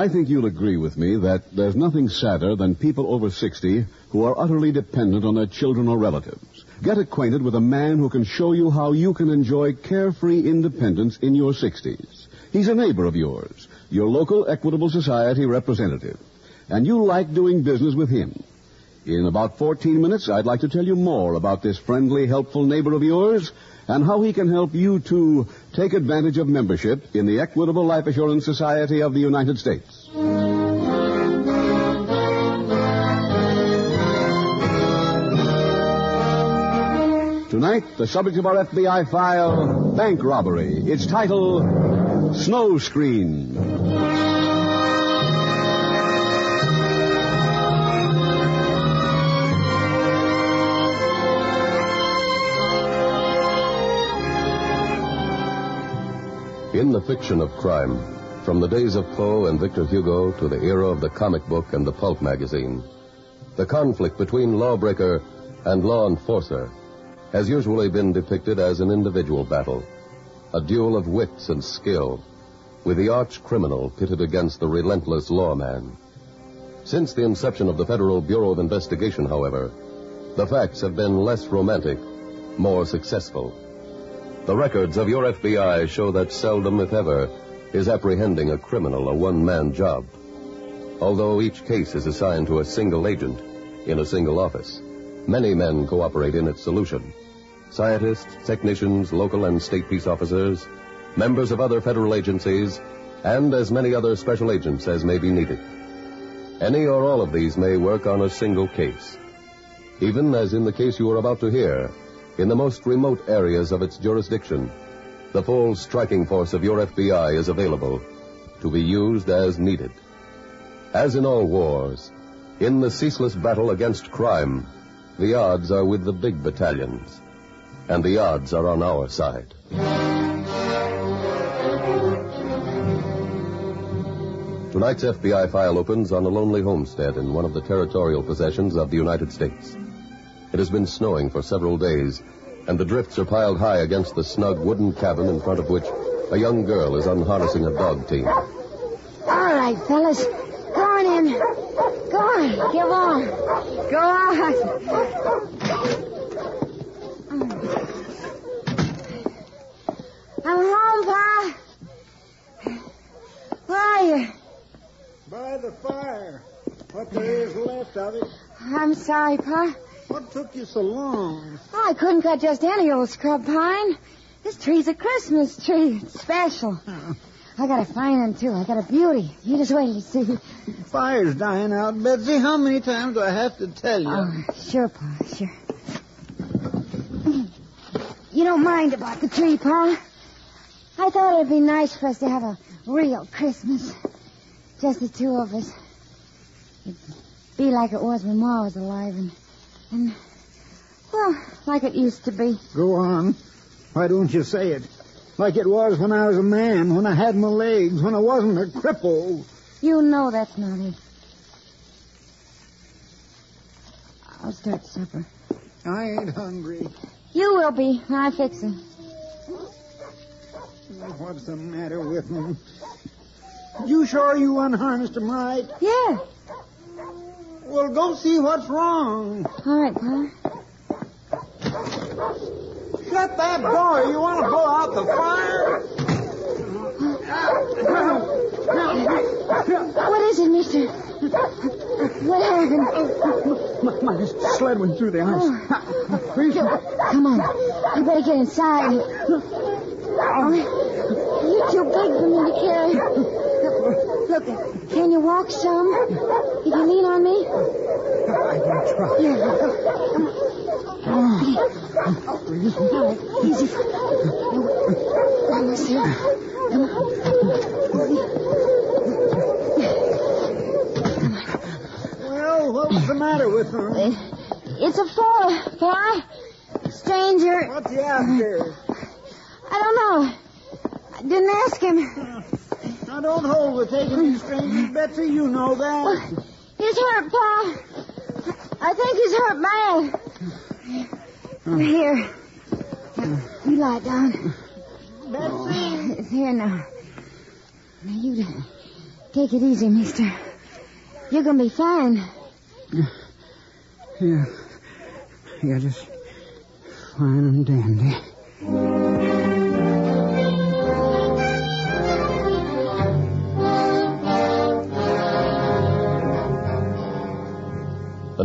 I think you'll agree with me that there's nothing sadder than people over 60 who are utterly dependent on their children or relatives. Get acquainted with a man who can show you how you can enjoy carefree independence in your 60s. He's a neighbor of yours, your local Equitable Society representative, and you like doing business with him. In about 14 minutes, I'd like to tell you more about this friendly, helpful neighbor of yours and how he can help you to take advantage of membership in the Equitable Life Assurance Society of the United States. Tonight, the subject of our FBI file, bank robbery. Its title, Snow Screen. In the fiction of crime, from the days of Poe and Victor Hugo to the era of the comic book and the pulp magazine, the conflict between lawbreaker and law enforcer has usually been depicted as an individual battle, a duel of wits and skill, with the arch criminal pitted against the relentless lawman. Since the inception of the Federal Bureau of Investigation, however, the facts have been less romantic, more successful. The records of your FBI show that seldom, if ever, is apprehending a criminal a one man job. Although each case is assigned to a single agent in a single office, many men cooperate in its solution. Scientists, technicians, local and state peace officers, members of other federal agencies, and as many other special agents as may be needed. Any or all of these may work on a single case. Even as in the case you are about to hear, in the most remote areas of its jurisdiction, the full striking force of your FBI is available to be used as needed. As in all wars, in the ceaseless battle against crime, the odds are with the big battalions, and the odds are on our side. Tonight's FBI file opens on a lonely homestead in one of the territorial possessions of the United States. It has been snowing for several days, and the drifts are piled high against the snug wooden cabin in front of which a young girl is unharnessing a dog team. All right, fellas. Go on in. Go on. Get on. Go on. Mm. I'm home, Pa. Where are you? By the fire. What there is left of it. I'm sorry, Pa. What took you so long? Oh, I couldn't cut just any old scrub pine. This tree's a Christmas tree. It's special. I got a fine one, too. I got a beauty. You just wait till you see. Fire's dying out, Betsy. How many times do I have to tell you? Oh, sure, Pa, sure. You don't mind about the tree, Pa? I thought it'd be nice for us to have a real Christmas. Just the two of us. It'd be like it was when Ma was alive and... And Well, like it used to be. Go on. Why don't you say it? Like it was when I was a man, when I had my legs, when I wasn't a cripple. You know that's not it. I'll start supper. I ain't hungry. You will be I fix it. What's the matter with him? You sure you unharnessed him right? Yeah. Well, go see what's wrong. All right, Pa. Shut that door. You want to blow out the fire? What is it, mister? What happened? My, my sled went through the ice. Oh. Come on. You better get inside. Oh, you're too big for me to carry. Look, can walk some? If you lean on me? I can try. Yeah. Oh, All right, easy. Almost there. Come on. Well, what was the matter with him? Uh, it's a fall, Pa. Stranger. What's he after? I don't know. I didn't ask him. Uh, Now, don't hold with taking these strangers, Betsy. You know that. He's hurt, Pa. I think he's hurt bad. Here. You lie down. Betsy. Here now. Now you take it easy, mister. You're gonna be fine. Yeah. Yeah, just fine and dandy.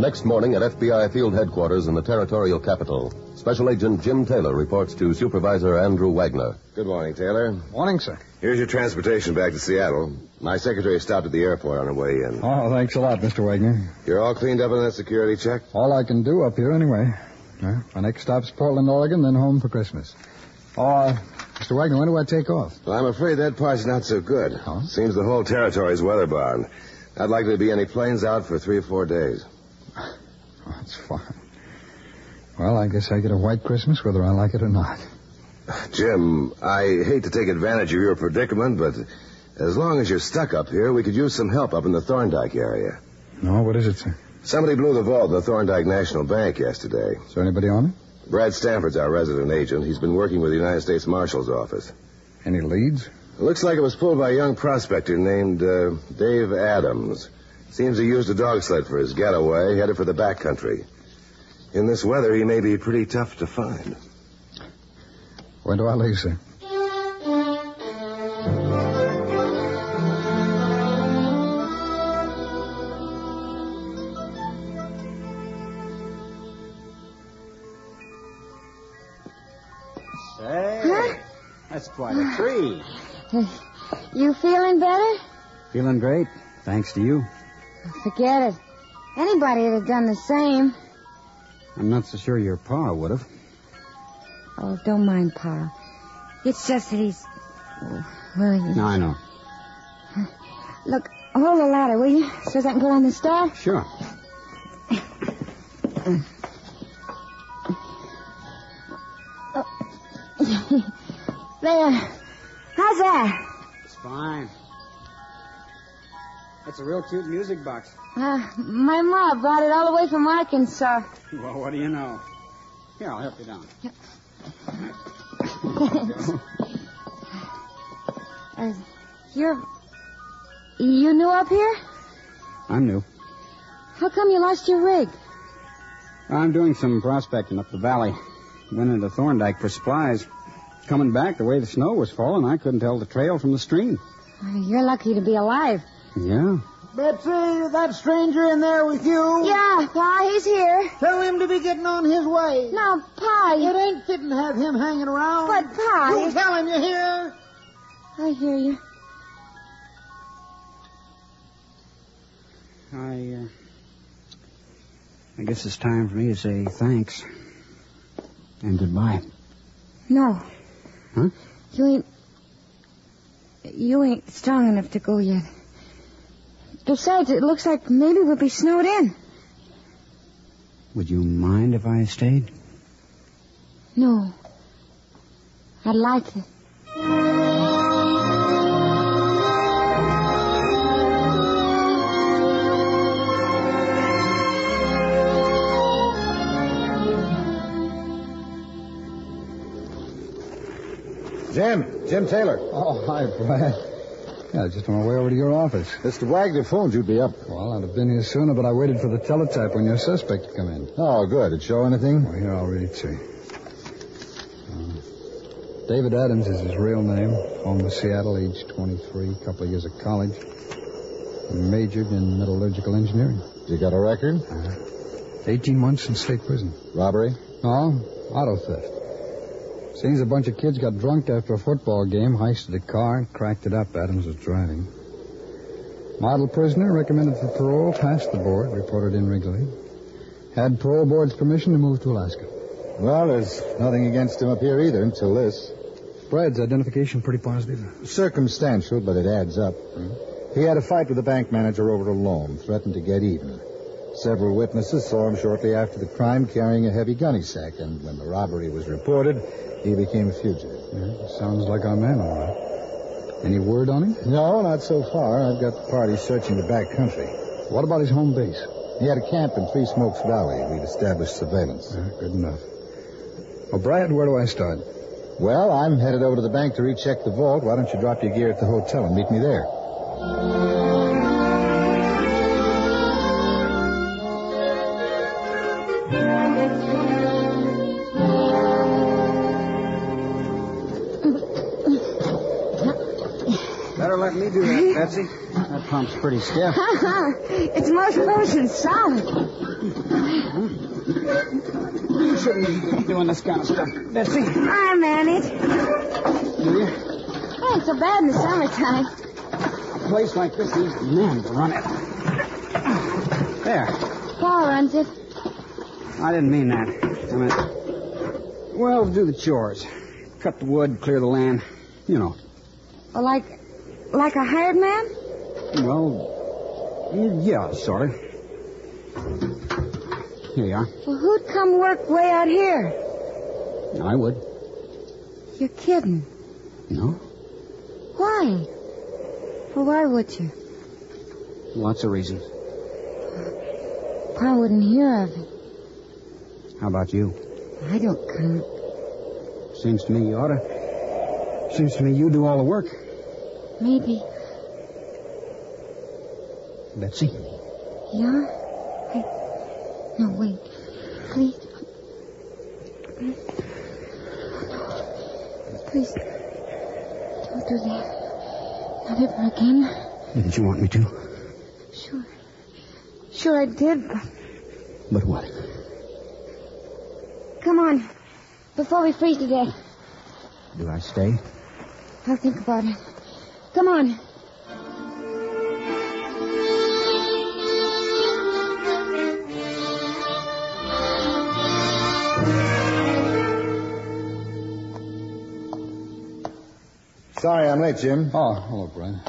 Next morning at FBI field headquarters in the territorial capital, Special Agent Jim Taylor reports to Supervisor Andrew Wagner. Good morning, Taylor. Morning, sir. Here's your transportation back to Seattle. My secretary stopped at the airport on her way in. Oh, thanks a lot, Mr. Wagner. You're all cleaned up on that security check? All I can do up here anyway. My next stop's Portland, Oregon, then home for Christmas. Oh, uh, Mr. Wagner, when do I take off? Well, I'm afraid that part's not so good. Huh? Seems the whole territory's weatherbound. Not likely to be any planes out for three or four days. Oh, that's fine. Well, I guess I get a white Christmas whether I like it or not. Jim, I hate to take advantage of your predicament, but as long as you're stuck up here, we could use some help up in the Thorndyke area. No, what is it, sir? Somebody blew the vault in the Thorndyke National Bank yesterday. Is there anybody on it? Brad Stanford's our resident agent. He's been working with the United States Marshal's office. Any leads? It looks like it was pulled by a young prospector named uh, Dave Adams. Seems he used a dog sled for his getaway, headed for the backcountry. In this weather, he may be pretty tough to find. When do I leave, sir? Say, Huh? that's quite a tree. You feeling better? Feeling great, thanks to you. Forget it. Anybody'd have done the same. I'm not so sure your pa would have. Oh, don't mind Pa. It's just that he's. oh, Well, he... No, I know. Look, hold the ladder, will you? So I can go on the stair? Sure. Oh. There. How's that? It's fine. That's a real cute music box. Uh, my ma brought it all the way from Arkansas. Well, what do you know? Here, I'll help you down. uh, you're. You new up here? I'm new. How come you lost your rig? I'm doing some prospecting up the valley. Went into Thorndyke for supplies. Coming back, the way the snow was falling, I couldn't tell the trail from the stream. Uh, You're lucky to be alive. Yeah. Betsy, that stranger in there with you? Yeah, Pa, he's here. Tell him to be getting on his way. No, Pa, you... It ain't fitting to have him hanging around. But, Pa... You tell him you hear? I hear you. I, uh, I guess it's time for me to say thanks. And goodbye. No. Huh? You ain't... You ain't strong enough to go yet. Besides, it looks like maybe we'll be snowed in. Would you mind if I stayed? No. I'd like to. Jim, Jim Taylor. Oh, hi, Brad. Yeah, just on my way over to your office. Mr. Wagner phoned you'd be up. Well, I'd have been here sooner, but I waited for the teletype when your suspect to come in. Oh, good. Did it show anything? Well, here, I'll read it to you. Uh, David Adams is his real name. Home to Seattle, age 23, couple of years of college. Majored in metallurgical engineering. You got a record? 18 months in state prison. Robbery? No, auto theft. Seems a bunch of kids got drunk after a football game, heisted a car, and cracked it up. Adams was driving. Model prisoner, recommended for parole, passed the board, reported in regularly. Had parole board's permission to move to Alaska. Well, there's nothing against him up here either until this. Brad's identification pretty positive. Circumstantial, but it adds up. Hmm? He had a fight with the bank manager over a loan, threatened to get even. Several witnesses saw him shortly after the crime carrying a heavy gunny sack, and when the robbery was reported, he became a fugitive. Yeah, sounds like our man, all right. Any word on him? No, not so far. I've got the party searching the back country. What about his home base? He had a camp in Three Smokes Valley. We'd established surveillance. Yeah, good enough. Well, Brad, where do I start? Well, I'm headed over to the bank to recheck the vault. Why don't you drop your gear at the hotel and meet me there? Better let me do that, Betsy. That pump's pretty stiff. it's most frozen solid. You shouldn't be doing this kind of stuff, Betsy. I manage. Do you? Ain't so bad in the summertime. A place like this needs men to run it. There. Paul runs it. I didn't mean that. I meant, well, do the chores. Cut the wood, clear the land. You know. Well, like, like a hired man? Well, yeah, sort of. Here you are. Well, who'd come work way out here? I would. You're kidding. No? Why? Well, why would you? Lots of reasons. Pa wouldn't hear of it. How about you? I don't count. Seems to me you ought to. Seems to me you do all the work. Maybe. Betsy? Yeah? I... No, wait. Please. Please. Don't do that. Not ever again. Didn't you want me to? Sure. Sure I did, but... But what? Come on. Before we freeze to death. Do I stay? I'll think about it. Come on. Sorry I'm late, Jim. Oh, hello, Brad.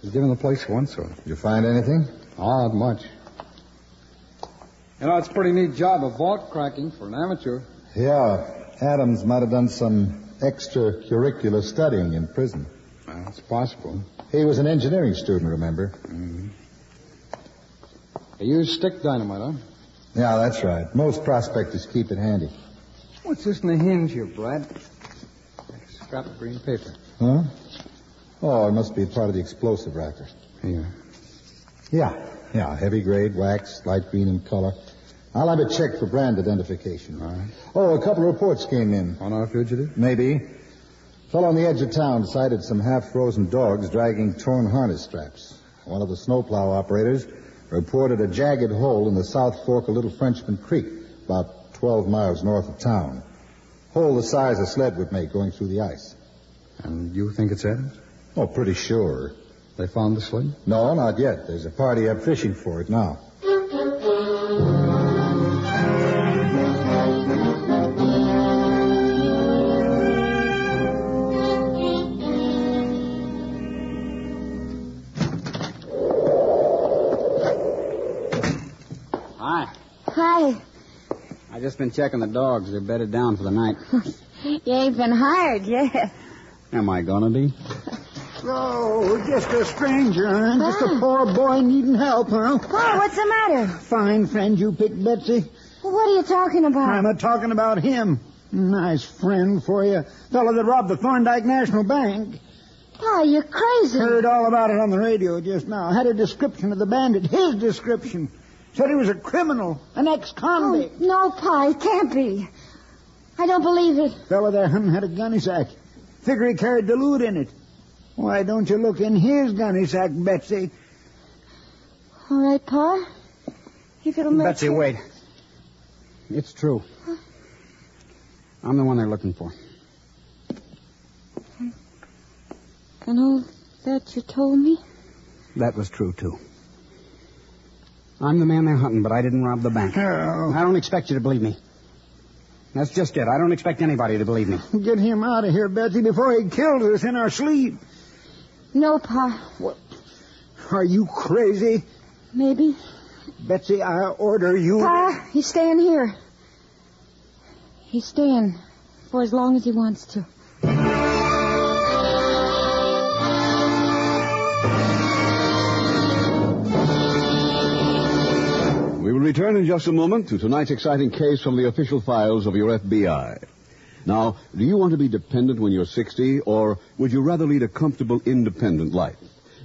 You given the place once, or? Did you find anything? Oh, not much. You know, it's a pretty neat job of vault cracking for an amateur. Yeah. Adams might have done some extracurricular studying in prison. It's possible. He was an engineering student, remember? Mm-hmm. You use stick dynamite, huh? Yeah, that's right. Most prospectors keep it handy. What's this in the hinge here, Brad? A Scrap of green paper. Huh? Oh, it must be part of the explosive racker. Here. Yeah, yeah. Heavy grade, wax, light green in color. I'll have it checked for brand identification. All right. Oh, a couple of reports came in. On our fugitive? Maybe. Fellow on the edge of town sighted some half-frozen dogs dragging torn harness straps. One of the snowplow operators reported a jagged hole in the south fork of Little Frenchman Creek, about 12 miles north of town. Hole the size a sled would make going through the ice. And you think it's Adams? Oh, pretty sure. They found the sled? No, not yet. There's a party up fishing for it now. Just been checking the dogs. They're bedded down for the night. You ain't been hired yet. Am I gonna be? Oh, just a stranger, huh? Just a poor boy needing help, huh? Pa, what's the matter? Fine friend you picked, Betsy. Well, what are you talking about? I'm a talking about him. Nice friend for you. Fellow that robbed the Thorndyke National Bank. Pa, you're crazy. Heard all about it on the radio just now. Had a description of the bandit. His description. Said he was a criminal, an ex-convict. Oh, no, Pa, it can't be. I don't believe it. Fellow there hunting had a gunny sack. Figure he carried the loot in it. Why don't you look in his gunny sack, Betsy? All right, Pa. If it'll make Betsy, wait. It's true. I'm the one they're looking for. And all that you told me? That was true, too. I'm the man they're hunting, but I didn't rob the bank. Oh. I don't expect you to believe me. That's just it. I don't expect anybody to believe me. Get him out of here, Betsy, before he kills us in our sleep. No, Pa. What? Are you crazy? Maybe. Betsy, I order you. Pa, he's staying here. He's staying for as long as he wants to. We will return in just a moment to tonight's exciting case from the official files of your FBI. Now, do you want to be dependent when you're 60, or would you rather lead a comfortable, independent life?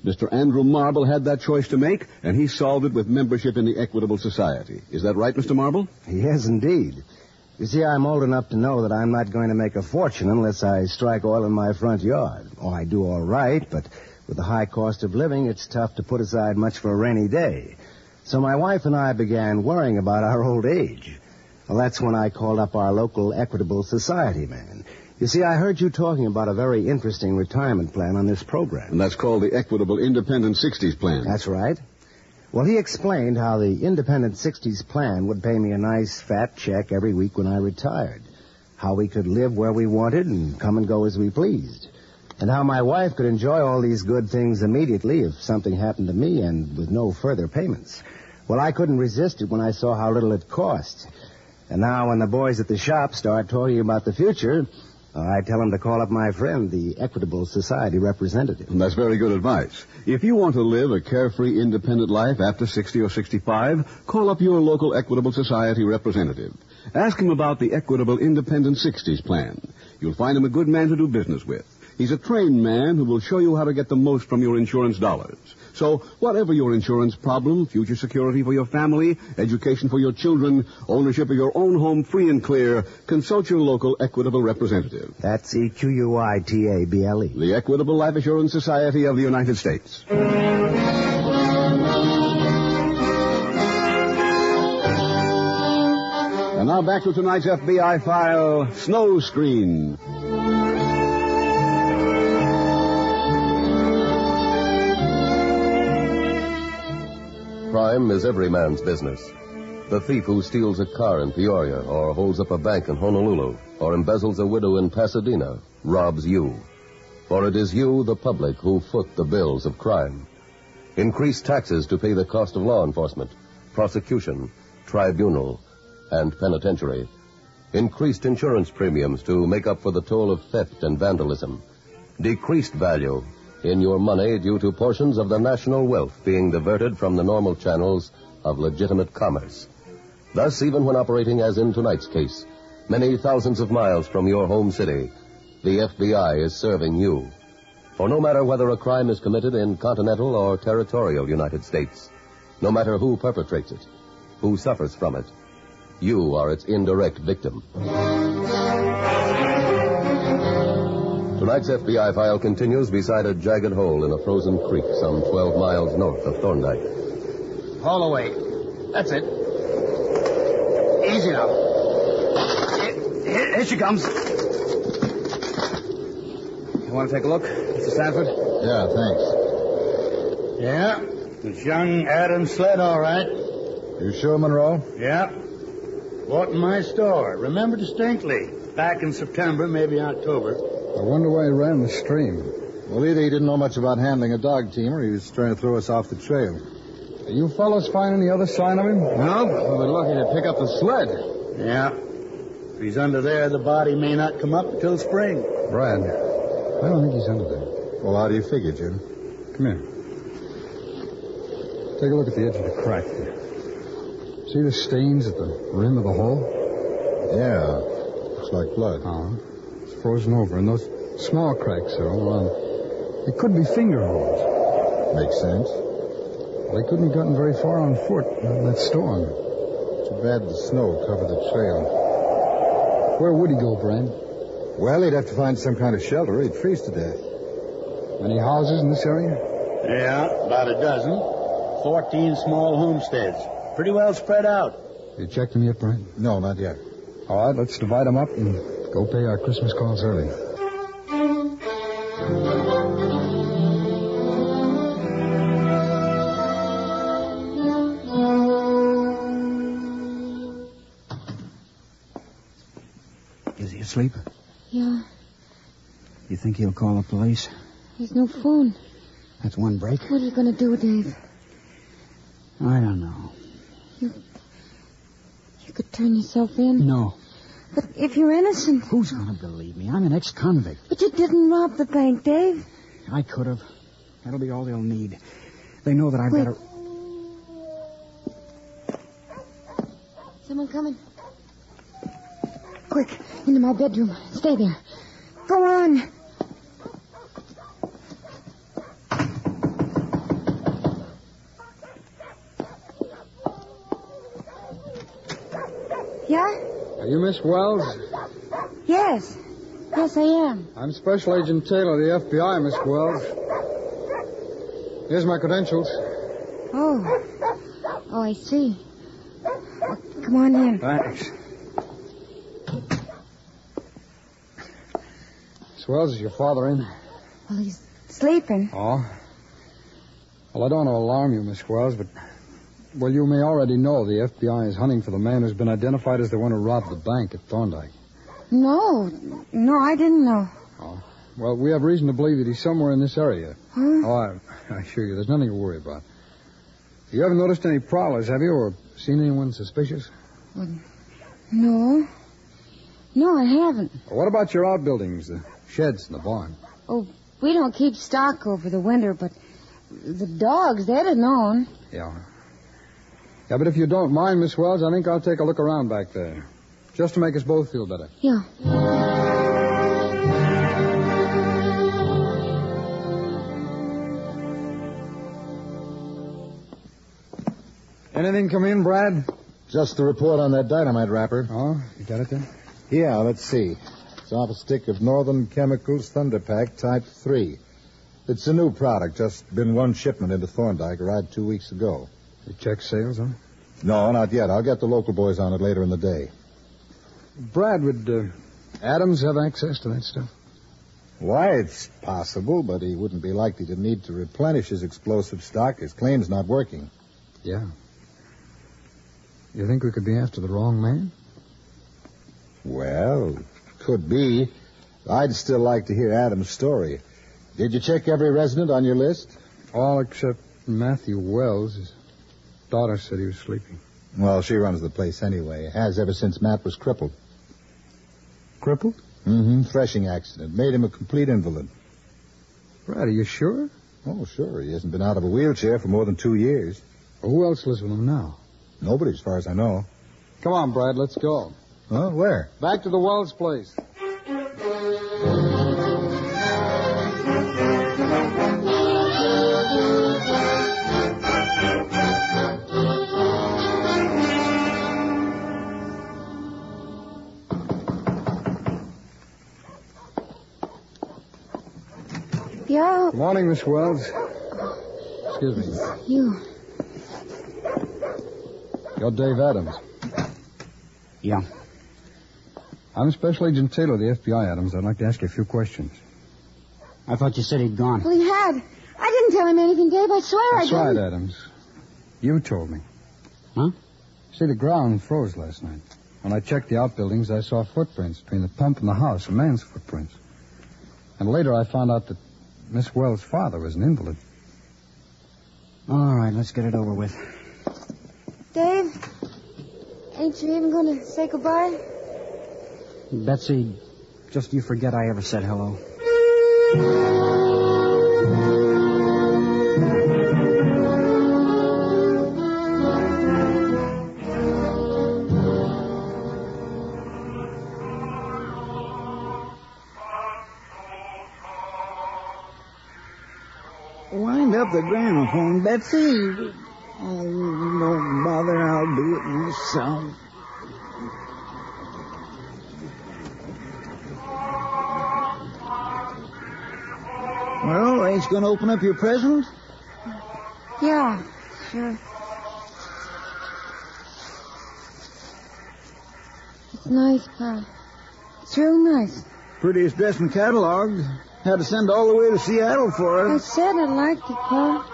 Mr. Andrew Marble had that choice to make, and he solved it with membership in the Equitable Society. Is that right, Mr. Marble? Yes, indeed. You see, I'm old enough to know that I'm not going to make a fortune unless I strike oil in my front yard. Oh, I do all right, but with the high cost of living, it's tough to put aside much for a rainy day. So my wife and I began worrying about our old age. Well, that's when I called up our local Equitable Society man. You see, I heard you talking about a very interesting retirement plan on this program. And that's called the Equitable Independent 60s Plan. That's right. Well, he explained how the Independent 60s plan would pay me a nice fat check every week when I retired. How we could live where we wanted and come and go as we pleased. And how my wife could enjoy all these good things immediately if something happened to me and with no further payments. Well, I couldn't resist it when I saw how little it cost. And now when the boys at the shop start talking about the future, I tell them to call up my friend, the Equitable Society representative. And that's very good advice. If you want to live a carefree, independent life after 60 or 65, call up your local Equitable Society representative. Ask him about the Equitable Independent 60s Plan. You'll find him a good man to do business with. He's a trained man who will show you how to get the most from your insurance dollars. So, whatever your insurance problem, future security for your family, education for your children, ownership of your own home free and clear, consult your local Equitable representative. That's E Q U I T A B L E. The Equitable Life Assurance Society of the United States. And now back to tonight's FBI file, Snow Screen. Crime is every man's business. The thief who steals a car in Peoria, or holds up a bank in Honolulu, or embezzles a widow in Pasadena, robs you. For it is you, the public, who foot the bills of crime. Increased taxes to pay the cost of law enforcement, prosecution, tribunal, and penitentiary. Increased insurance premiums to make up for the toll of theft and vandalism. Decreased value in your money due to portions of the national wealth being diverted from the normal channels of legitimate commerce. Thus, even when operating as in tonight's case, many thousands of miles from your home city, the FBI is serving you. For no matter whether a crime is committed in continental or territorial United States, no matter who perpetrates it, who suffers from it, you are its indirect victim. Tonight's FBI file continues beside a jagged hole in a frozen creek some 12 miles north of Thorndyke. All the way. That's it. Easy now. Here, here, here she comes. You want to take a look, Mr. Sanford? Yeah, thanks. Yeah, it's young Adam Sled, all right. You sure, Monroe? Yeah. Bought in my store. Remember distinctly. Back in September, maybe October. I wonder why he ran the stream. Well, either he didn't know much about handling a dog team or he was trying to throw us off the trail. You fellows find any other sign of him? No, we were lucky to pick up the sled. Yeah. If he's under there, the body may not come up until spring. Brad, I don't think he's under there. Well, how do you figure, Jim? Come here. Take a look at the edge of the crack there. See the stains at the rim of the hole? Yeah. Looks like blood. It's frozen over, and those small cracks are all around. It could be finger holes. Makes sense. Well, he couldn't have gotten very far on foot in that storm. Too bad the snow covered the trail. Where would he go, Brad? Well, he'd have to find some kind of shelter or he'd freeze to death. Any houses in this area? Yeah, about a dozen. Fourteen small homesteads. Pretty well spread out. You checked them yet, Brent? No, not yet. All right, let's divide them up and go pay our Christmas calls early. Is he asleep? Yeah, You think he'll call the police? there's no phone. That's one break. What are you going to do, Dave? I don't know. You could turn yourself in. No. But if you're innocent. Who's going to believe me? I'm an ex-convict. But you didn't rob the bank, Dave. I could have. That'll be all they'll need. They know that I've Wait. got a... Someone coming. Quick, into my bedroom. Stay there. Go on. You Miss Wells? Yes. Yes, I am. I'm Special Agent Taylor, of the FBI, Miss Wells. Here's my credentials. Oh. Oh, I see. Well, come on in. Thanks. Miss Wells, is your father in? Well, he's sleeping. Oh. Well, I don't want to alarm you, Miss Wells, but. Well, you may already know the FBI is hunting for the man who's been identified as the one who robbed the bank at Thorndyke. No. No, I didn't know. Oh. Well, we have reason to believe that he's somewhere in this area. Huh? Oh, I, I assure you, there's nothing to worry about. You haven't noticed any prowlers, have you, or seen anyone suspicious? Mm. No. No, I haven't. Well, what about your outbuildings, the sheds and the barn? Oh, we don't keep stock over the winter, but the dogs, they'd have known. Yeah. Yeah, but if you don't mind, Miss Wells, I think I'll take a look around back there. Just to make us both feel better. Yeah. Anything come in, Brad? Just the report on that dynamite wrapper. Oh, you got it then? Yeah, let's see. It's off a stick of Northern Chemicals Thunderpack Type 3. It's a new product, just been one shipment into Thorndyke, arrived two weeks ago. You check sales, huh? No, not yet. I'll get the local boys on it later in the day. Brad, would uh, Adams have access to that stuff? Why, it's possible, but he wouldn't be likely to need to replenish his explosive stock. His claim's not working. Yeah. You think we could be after the wrong man? Well, could be. I'd still like to hear Adams' story. Did you check every resident on your list? All except Matthew Wells. Daughter said he was sleeping. Well, she runs the place anyway. Has ever since Matt was crippled. Crippled? Mm-hmm. Threshing accident. Made him a complete invalid. Brad, are you sure? Oh, sure. He hasn't been out of a wheelchair for more than two years. Well, who else lives with him now? Nobody, as far as I know. Come on, Brad, let's go. Huh? Where? Back to the Wells place. Yeah, Good morning, Miss Wells. Excuse me. you. You're Dave Adams. Yeah. I'm Special Agent Taylor of the FBI, Adams. I'd like to ask you a few questions. I thought you said he'd gone. Well, he had. I didn't tell him anything, Dave. I swear That's I didn't. Adams. You told me. Huh? See, the ground froze last night. When I checked the outbuildings, I saw footprints between the pump and the house, a man's footprints. And later I found out that Miss Wells' father was an invalid. All right, let's get it over with. Dave? Ain't you even going to say goodbye? Betsy, just you forget I ever said hello. Up the gramophone, Betsy. Oh, don't bother. I'll do it myself. Well, ain't you going to open up your present? Yeah, sure. It's nice, Pa. It's real nice. Prettiest dress in the catalog. Had to send all the way to Seattle for it. I said I liked it, Pa.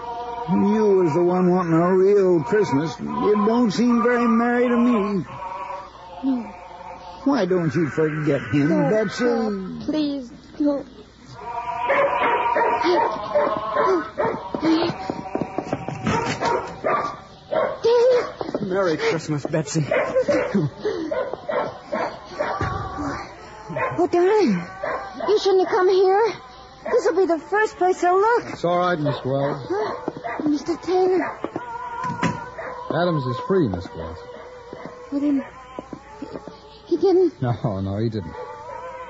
You was the one wanting a real Christmas. You don't seem very merry to me. No. Why don't you forget him, No, Betsy? Pa, please, no. Dave! Merry Christmas, Betsy. Oh, darling. You shouldn't have come here. This'll be the first place I'll look. It's all right, Miss Wells. Huh? Mr. Taylor. Adams is free, Miss Wells. Well, then, he didn't. No, no, he didn't.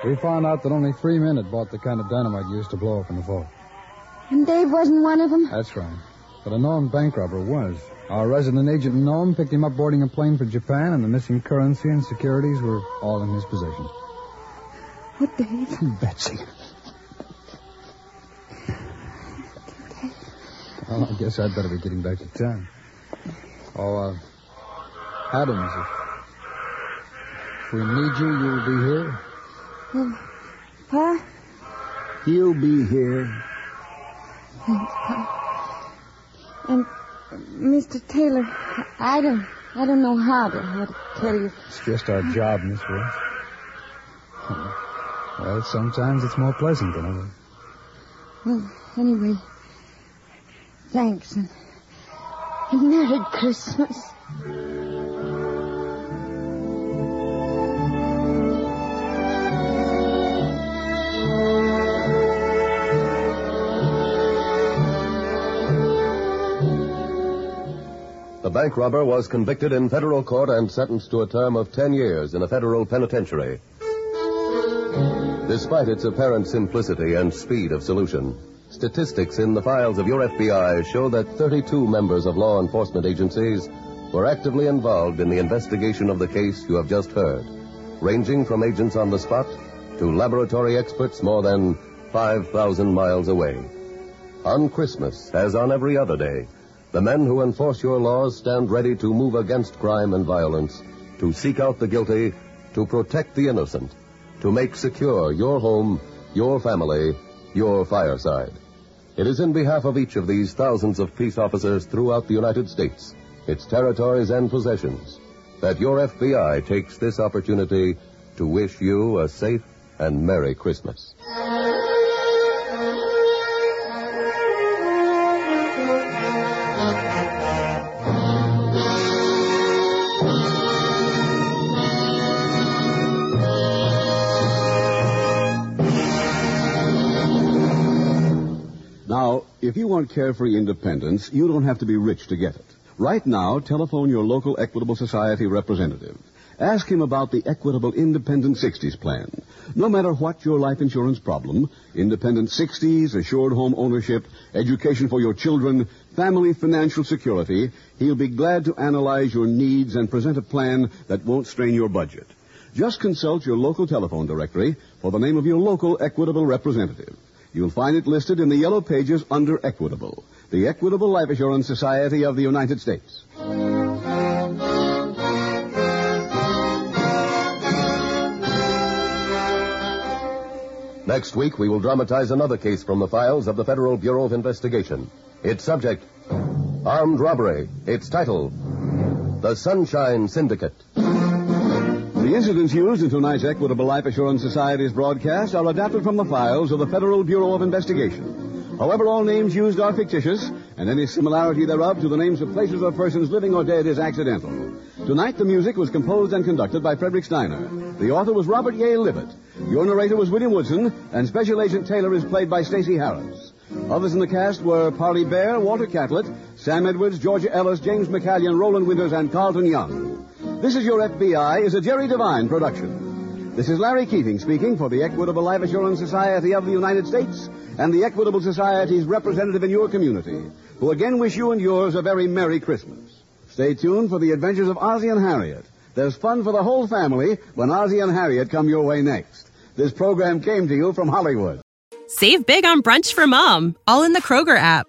We found out that only three men had bought the kind of dynamite used to blow up in the vault. And Dave wasn't one of them. That's right. But a known bank robber was. Our resident agent Nome picked him up boarding a plane for Japan, and the missing currency and securities were all in his possession. What, Dave? Betsy. Well, I guess I'd better be getting back to town. Oh, uh, Adams, if, we need you, you'll be here? Well, Pa? He'll be here. Thanks, Pa. And, Mr. Taylor, I don't, I don't know how to, how to tell you. It's just our job, Miss Wells. Well, sometimes it's more pleasant than others. Well, anyway, thanks and, and Merry Christmas. The bank robber was convicted in federal court and sentenced to a term of 10 years in a federal penitentiary. Despite its apparent simplicity and speed of solution, statistics in the files of your FBI show that 32 members of law enforcement agencies were actively involved in the investigation of the case you have just heard, ranging from agents on the spot to laboratory experts more than 5,000 miles away. On Christmas, as on every other day, the men who enforce your laws stand ready to move against crime and violence, to seek out the guilty, to protect the innocent, to make secure your home, your family, your fireside. It is in behalf of each of these thousands of peace officers throughout the United States, its territories and possessions, that your FBI takes this opportunity to wish you a safe and Merry Christmas. If you want carefree independence, you don't have to be rich to get it. Right now, telephone your local Equitable Society representative. Ask him about the Equitable Independent 60s plan. No matter what your life insurance problem, Independent 60s, assured home ownership, education for your children, family financial security, he'll be glad to analyze your needs and present a plan that won't strain your budget. Just consult your local telephone directory for the name of your local Equitable representative. You'll find it listed in the yellow pages under Equitable, the Equitable Life Assurance Society of the United States. Next week, we will dramatize another case from the files of the Federal Bureau of Investigation. Its subject, armed robbery. Its title, The Sunshine Syndicate. The incidents used in tonight's Equitable Life Assurance Society's broadcast are adapted from the files of the Federal Bureau of Investigation. However, all names used are fictitious, and any similarity thereof to the names of places or persons living or dead is accidental. Tonight, the music was composed and conducted by Frederick Steiner. The author was Robert Yale Libott. Your narrator was William Woodson, and Special Agent Taylor is played by Stacy Harris. Others in the cast were Parley Baer, Walter Catlett, Sam Edwards, Georgia Ellis, James McCallion, Roland Winters, and Carleton Young. This is Your FBI is a Jerry Devine production. This is Larry Keating speaking for the Equitable Life Assurance Society of the United States and the Equitable Society's representative in your community, who again wish you and yours a very Merry Christmas. Stay tuned for the adventures of Ozzie and Harriet. There's fun for the whole family when Ozzie and Harriet come your way next. This program came to you from Hollywood. Save big on brunch for mom, all in the Kroger app.